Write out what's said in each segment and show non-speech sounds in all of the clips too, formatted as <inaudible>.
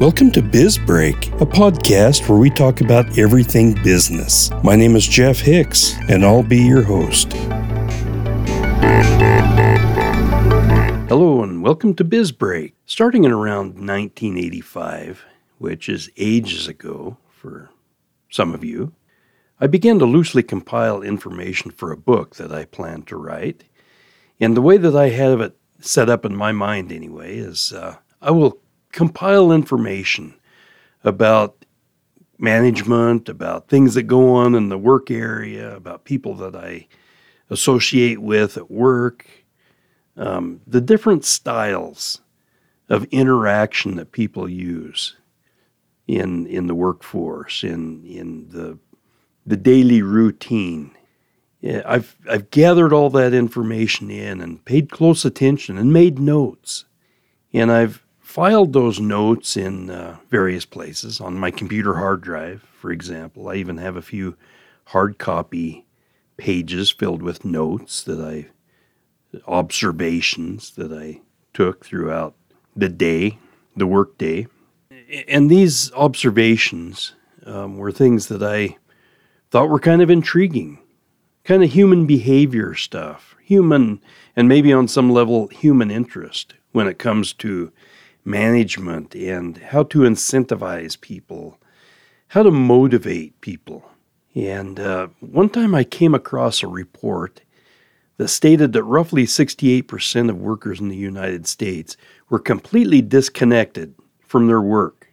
Welcome to Biz Break, a podcast where we talk about everything business. My name is Jeff Hicks, and I'll be your host. Hello, and welcome to Biz Break. Starting in around 1985, which is ages ago for some of you, I began to loosely compile information for a book that I planned to write. And the way that I have it set up in my mind, anyway, is uh, I will compile information about management, about things that go on in the work area, about people that I associate with at work, um, the different styles of interaction that people use in in the workforce, in in the the daily routine. Yeah, I've I've gathered all that information in and paid close attention and made notes, and I've filed those notes in uh, various places on my computer hard drive, for example. I even have a few hard copy pages filled with notes that I, observations that I took throughout the day, the work day. And these observations um, were things that I thought were kind of intriguing, kind of human behavior stuff, human, and maybe on some level, human interest when it comes to management and how to incentivize people, how to motivate people. And uh, one time I came across a report that stated that roughly 68% of workers in the United States were completely disconnected from their work,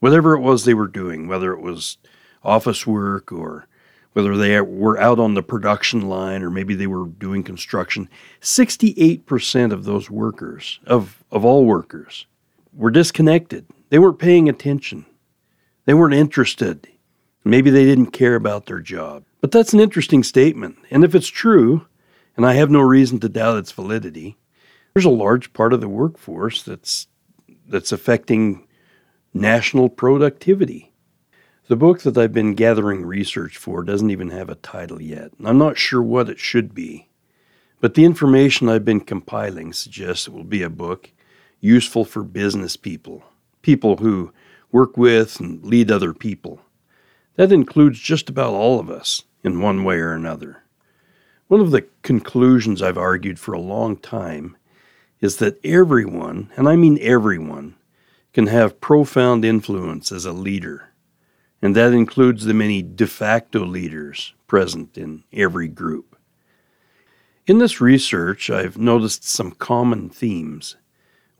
whatever it was they were doing, whether it was office work or whether they were out on the production line or maybe they were doing construction. 68% of those workers, of, of all workers, were disconnected. They weren't paying attention. They weren't interested. Maybe they didn't care about their job. But that's an interesting statement. And if it's true, and I have no reason to doubt its validity, there's a large part of the workforce that's that's affecting national productivity. The book that I've been gathering research for doesn't even have a title yet. I'm not sure what it should be. But the information I've been compiling suggests it will be a book useful for business people, people who work with and lead other people. That includes just about all of us in one way or another. One of the conclusions I've argued for a long time is that everyone, and I mean everyone, can have profound influence as a leader, and that includes the many de facto leaders present in every group. In this research, I've noticed some common themes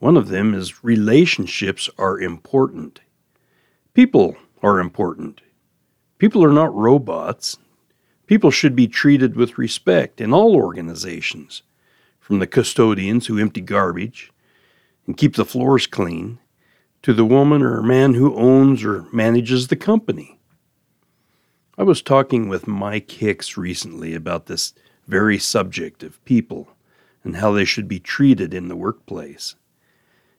one of them is relationships are important. People are important. People are not robots. People should be treated with respect in all organizations, from the custodians who empty garbage and keep the floors clean to the woman or man who owns or manages the company. I was talking with Mike Hicks recently about this very subject of people and how they should be treated in the workplace.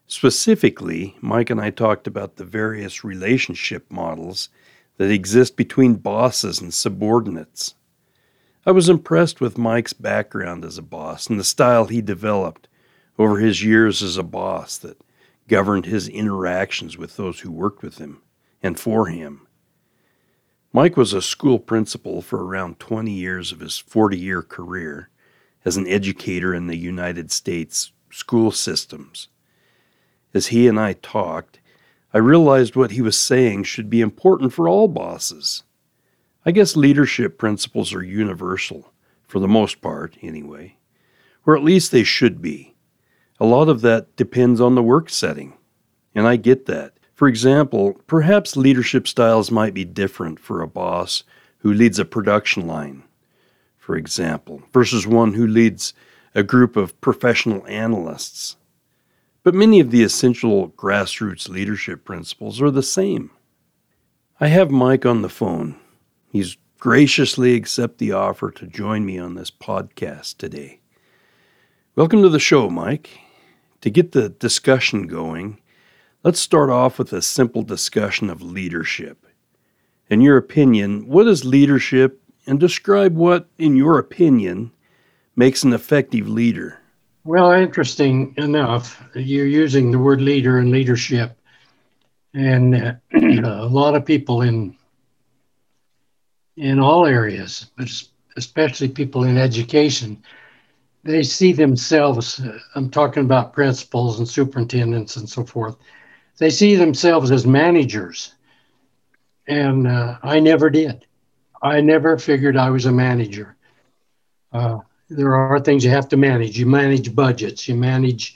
Specifically, Mike and I talked about the various relationship models that exist between bosses and subordinates. I was impressed with Mike's background as a boss and the style he developed over his years as a boss that governed his interactions with those who worked with him and for him. Mike was a school principal for around 20 years of his 40 year career as an educator in the United States school systems. As he and I talked, I realized what he was saying should be important for all bosses. I guess leadership principles are universal, for the most part, anyway, or at least they should be. A lot of that depends on the work setting, and I get that. For example, perhaps leadership styles might be different for a boss who leads a production line, for example, versus one who leads a group of professional analysts. But many of the essential grassroots leadership principles are the same. I have Mike on the phone. He's graciously accepted the offer to join me on this podcast today. Welcome to the show, Mike. To get the discussion going, let's start off with a simple discussion of leadership. In your opinion, what is leadership, and describe what, in your opinion, makes an effective leader? Well, interesting enough, you're using the word leader and leadership. And uh, <clears throat> a lot of people in in all areas, but especially people in education, they see themselves. I'm talking about principals and superintendents and so forth. They see themselves as managers, and uh, I never did. I never figured I was a manager. Uh, there are things you have to manage. You manage budgets, you manage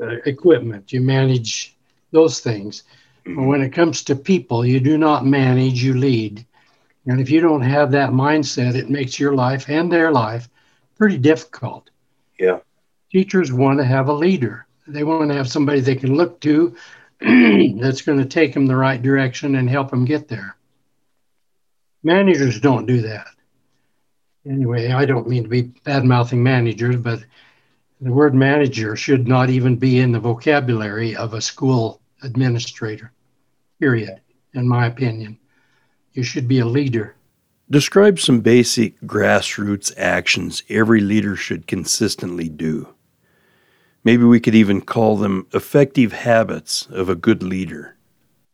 uh, equipment, you manage those things. But when it comes to people, you do not manage, you lead. And if you don't have that mindset, it makes your life and their life pretty difficult. Yeah. Teachers want to have a leader. They want to have somebody they can look to <clears throat> that's going to take them the right direction and help them get there. Managers don't do that. Anyway, I don't mean to be bad mouthing managers, but the word manager should not even be in the vocabulary of a school administrator, period, in my opinion. You should be a leader. Describe some basic grassroots actions every leader should consistently do. Maybe we could even call them effective habits of a good leader.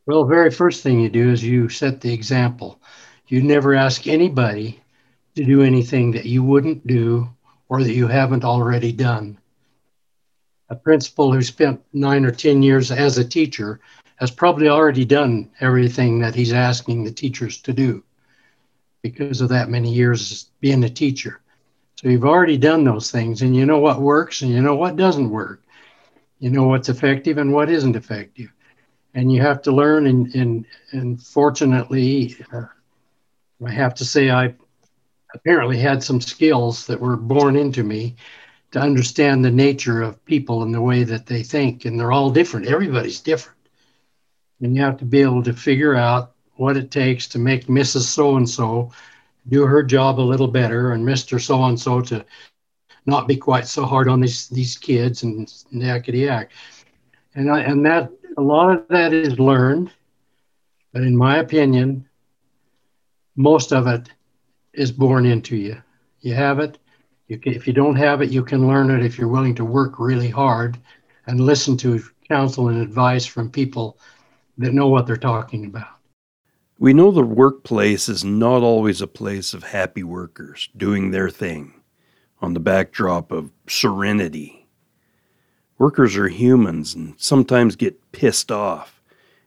Well, the very first thing you do is you set the example. You never ask anybody to do anything that you wouldn't do or that you haven't already done. A principal who spent nine or 10 years as a teacher has probably already done everything that he's asking the teachers to do because of that many years being a teacher. So you've already done those things and you know what works and you know what doesn't work. You know what's effective and what isn't effective. And you have to learn and and, and fortunately uh, I have to say I apparently had some skills that were born into me to understand the nature of people and the way that they think and they're all different. Everybody's different. And you have to be able to figure out what it takes to make Mrs. So and so do her job a little better and Mr. So and so to not be quite so hard on these these kids and yakety yak. And I, and that a lot of that is learned, but in my opinion, most of it is born into you. You have it. You can, if you don't have it, you can learn it if you're willing to work really hard and listen to counsel and advice from people that know what they're talking about. We know the workplace is not always a place of happy workers doing their thing on the backdrop of serenity. Workers are humans and sometimes get pissed off,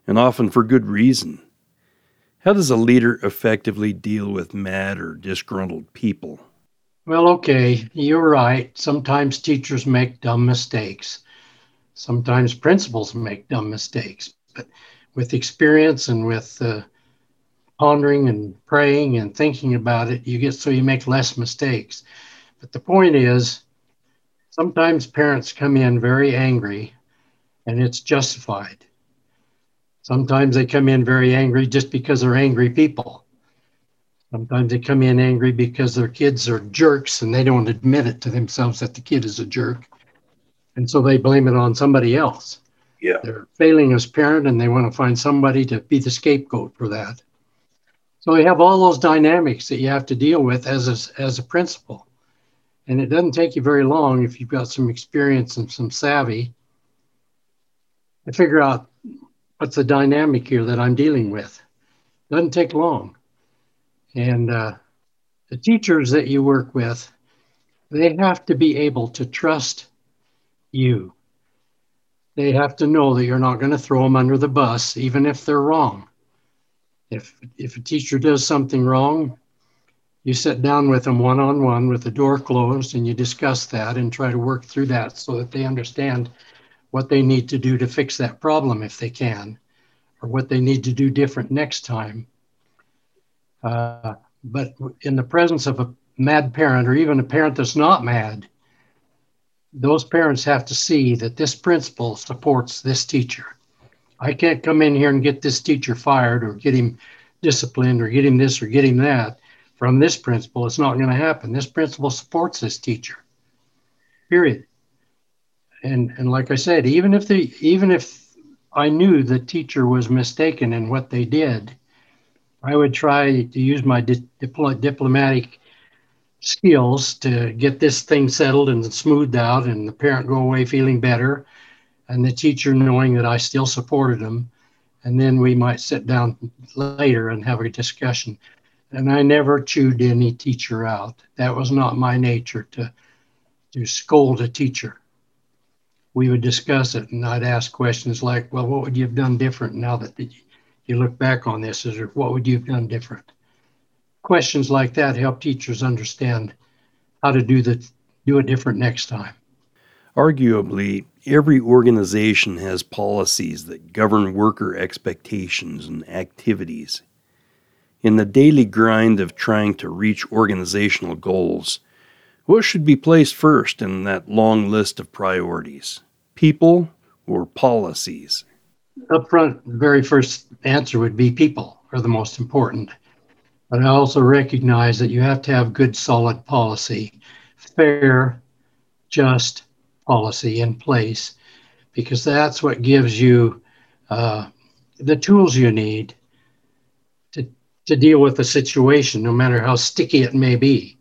and often for good reason. How does a leader effectively deal with mad or disgruntled people? Well, okay, you're right. Sometimes teachers make dumb mistakes. Sometimes principals make dumb mistakes. But with experience and with uh, pondering and praying and thinking about it, you get so you make less mistakes. But the point is, sometimes parents come in very angry and it's justified. Sometimes they come in very angry just because they're angry people. Sometimes they come in angry because their kids are jerks and they don't admit it to themselves that the kid is a jerk. And so they blame it on somebody else. Yeah. They're failing as parent and they want to find somebody to be the scapegoat for that. So you have all those dynamics that you have to deal with as a, as a principal. And it doesn't take you very long if you've got some experience and some savvy to figure out what's the dynamic here that I'm dealing with. It doesn't take long. And uh, the teachers that you work with, they have to be able to trust you. They have to know that you're not going to throw them under the bus, even if they're wrong. If if a teacher does something wrong, you sit down with them one on one with the door closed and you discuss that and try to work through that so that they understand what they need to do to fix that problem if they can, or what they need to do different next time. Uh, but in the presence of a mad parent or even a parent that's not mad, those parents have to see that this principal supports this teacher. I can't come in here and get this teacher fired or get him disciplined or get him this or get him that from this principal. It's not going to happen. This principal supports this teacher. Period. And and like I said, even if the even if I knew the teacher was mistaken in what they did, I would try to use my di- dipl- diplomatic skills to get this thing settled and smoothed out, and the parent go away feeling better, and the teacher knowing that I still supported them, and then we might sit down later and have a discussion. And I never chewed any teacher out. That was not my nature to to scold a teacher. We would discuss it, and I'd ask questions like, "Well, what would you have done different now that you look back on this? Or what would you have done different?" Questions like that help teachers understand how to do the do it different next time. Arguably, every organization has policies that govern worker expectations and activities. In the daily grind of trying to reach organizational goals, what should be placed first in that long list of priorities? People or policies? Up front, the very first answer would be people are the most important. But I also recognize that you have to have good, solid policy, fair, just, policy in place because that's what gives you uh, the tools you need to, to deal with the situation, no matter how sticky it may be,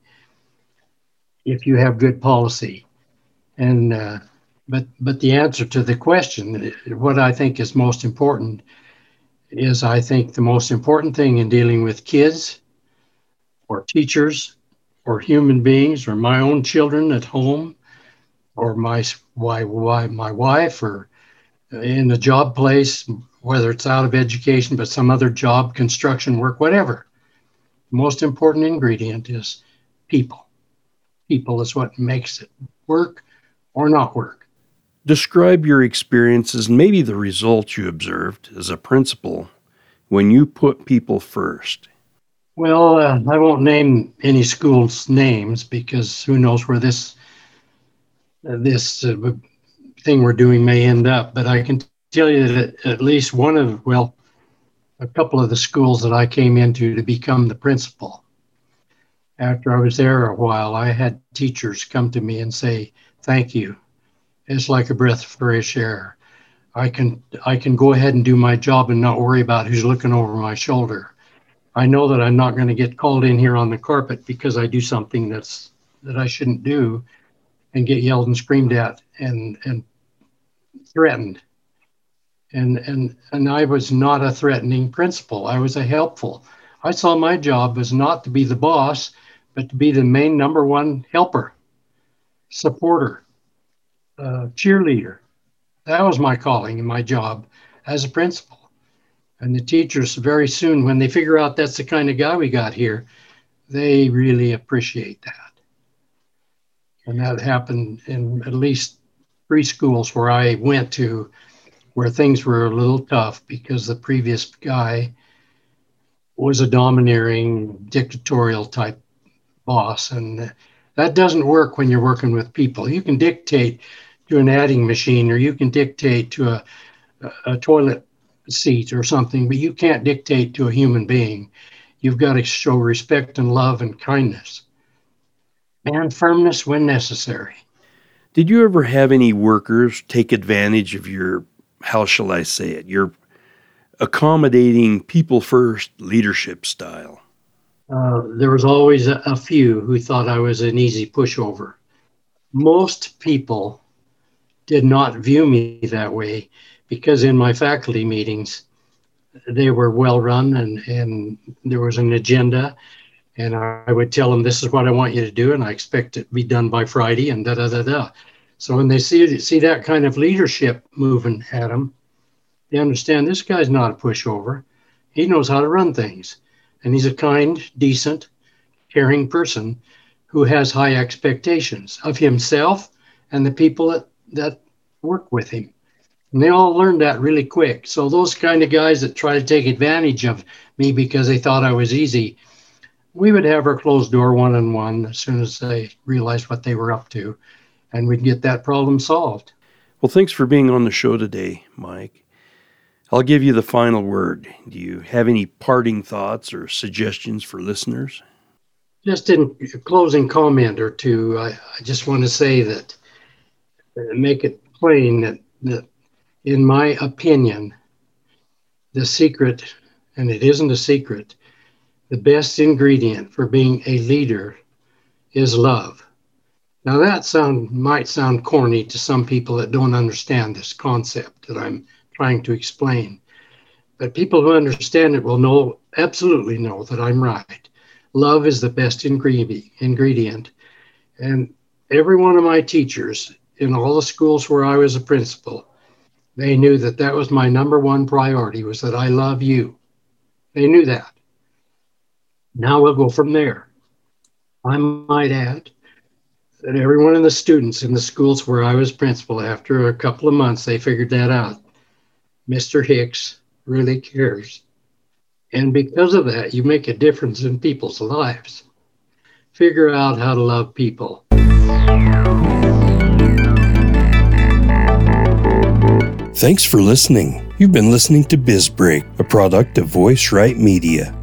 if you have good policy. And uh, but but the answer to the question, what I think is most important, is I think the most important thing in dealing with kids, or teachers, or human beings, or my own children at home, or my why why my wife or in the job place, whether it's out of education but some other job, construction work, whatever. The most important ingredient is people. People is what makes it work or not work. Describe your experiences and maybe the results you observed as a principal when you put people first. Well, uh, I won't name any schools' names because who knows where this this uh, thing we're doing may end up. But I can tell you that at least one of, well, a couple of the schools that I came into to become the principal. After I was there a while, I had teachers come to me and say, "Thank you. It's like a breath of fresh air. I can I can go ahead and do my job and not worry about who's looking over my shoulder. I know that I'm not going to get called in here on the carpet because I do something that's that I shouldn't do, and get yelled and screamed at and and threatened. And and and I was not a threatening principal. I was a helpful. I saw my job as not to be the boss, but to be the main number one helper, supporter, uh, cheerleader. That was my calling and my job as a principal. And the teachers very soon, when they figure out that's the kind of guy we got here, they really appreciate that. And that happened in at least three schools where I went to where things were a little tough because the previous guy was a domineering, dictatorial type boss. And that doesn't work when you're working with people. You can dictate to an adding machine or you can dictate to a, a toilet seat or something, but you can't dictate to a human being. You've got to show respect and love and kindness and firmness when necessary. Did you ever have any workers take advantage of your, how shall I say it, your accommodating people first leadership style? Uh, there was always a, a few who thought I was an easy pushover. Most people did not view me that way because in my faculty meetings, they were well run and, and there was an agenda and I would tell them this is what I want you to do, and I expect it to be done by Friday, and da da da da. So when they see see that kind of leadership moving at them, they understand this guy's not a pushover. He knows how to run things, and he's a kind, decent, caring person who has high expectations of himself and the people that, that work with him. And they all learned that really quick. So those kind of guys that try to take advantage of me because they thought I was easy, we would have our closed door one on one as soon as they realized what they were up to, and we'd get that problem solved. Well, thanks for being on the show today, Mike. I'll give you the final word. Do you have any parting thoughts or suggestions for listeners? Just in closing comment or two, I, I just want to say that, uh, make it plain that, that, in my opinion, the secret, and it isn't a secret, the best ingredient for being a leader is love. Now that sound might sound corny to some people that don't understand this concept that I'm trying to explain. But people who understand it will know, absolutely know that I'm right. Love is the best ingredient. And every one of my teachers in all the schools where I was a principal, they knew that that was my number one priority was that I love you. They knew that. Now we'll go from there. I might add that every one of the students in the schools where I was principal, after a couple of months, they figured that out. Mr. Hicks really cares. And because of that, you make a difference in people's lives. Figure out how to love people. Thanks for listening. You've been listening to BizBreak, a product of Voice Right Media.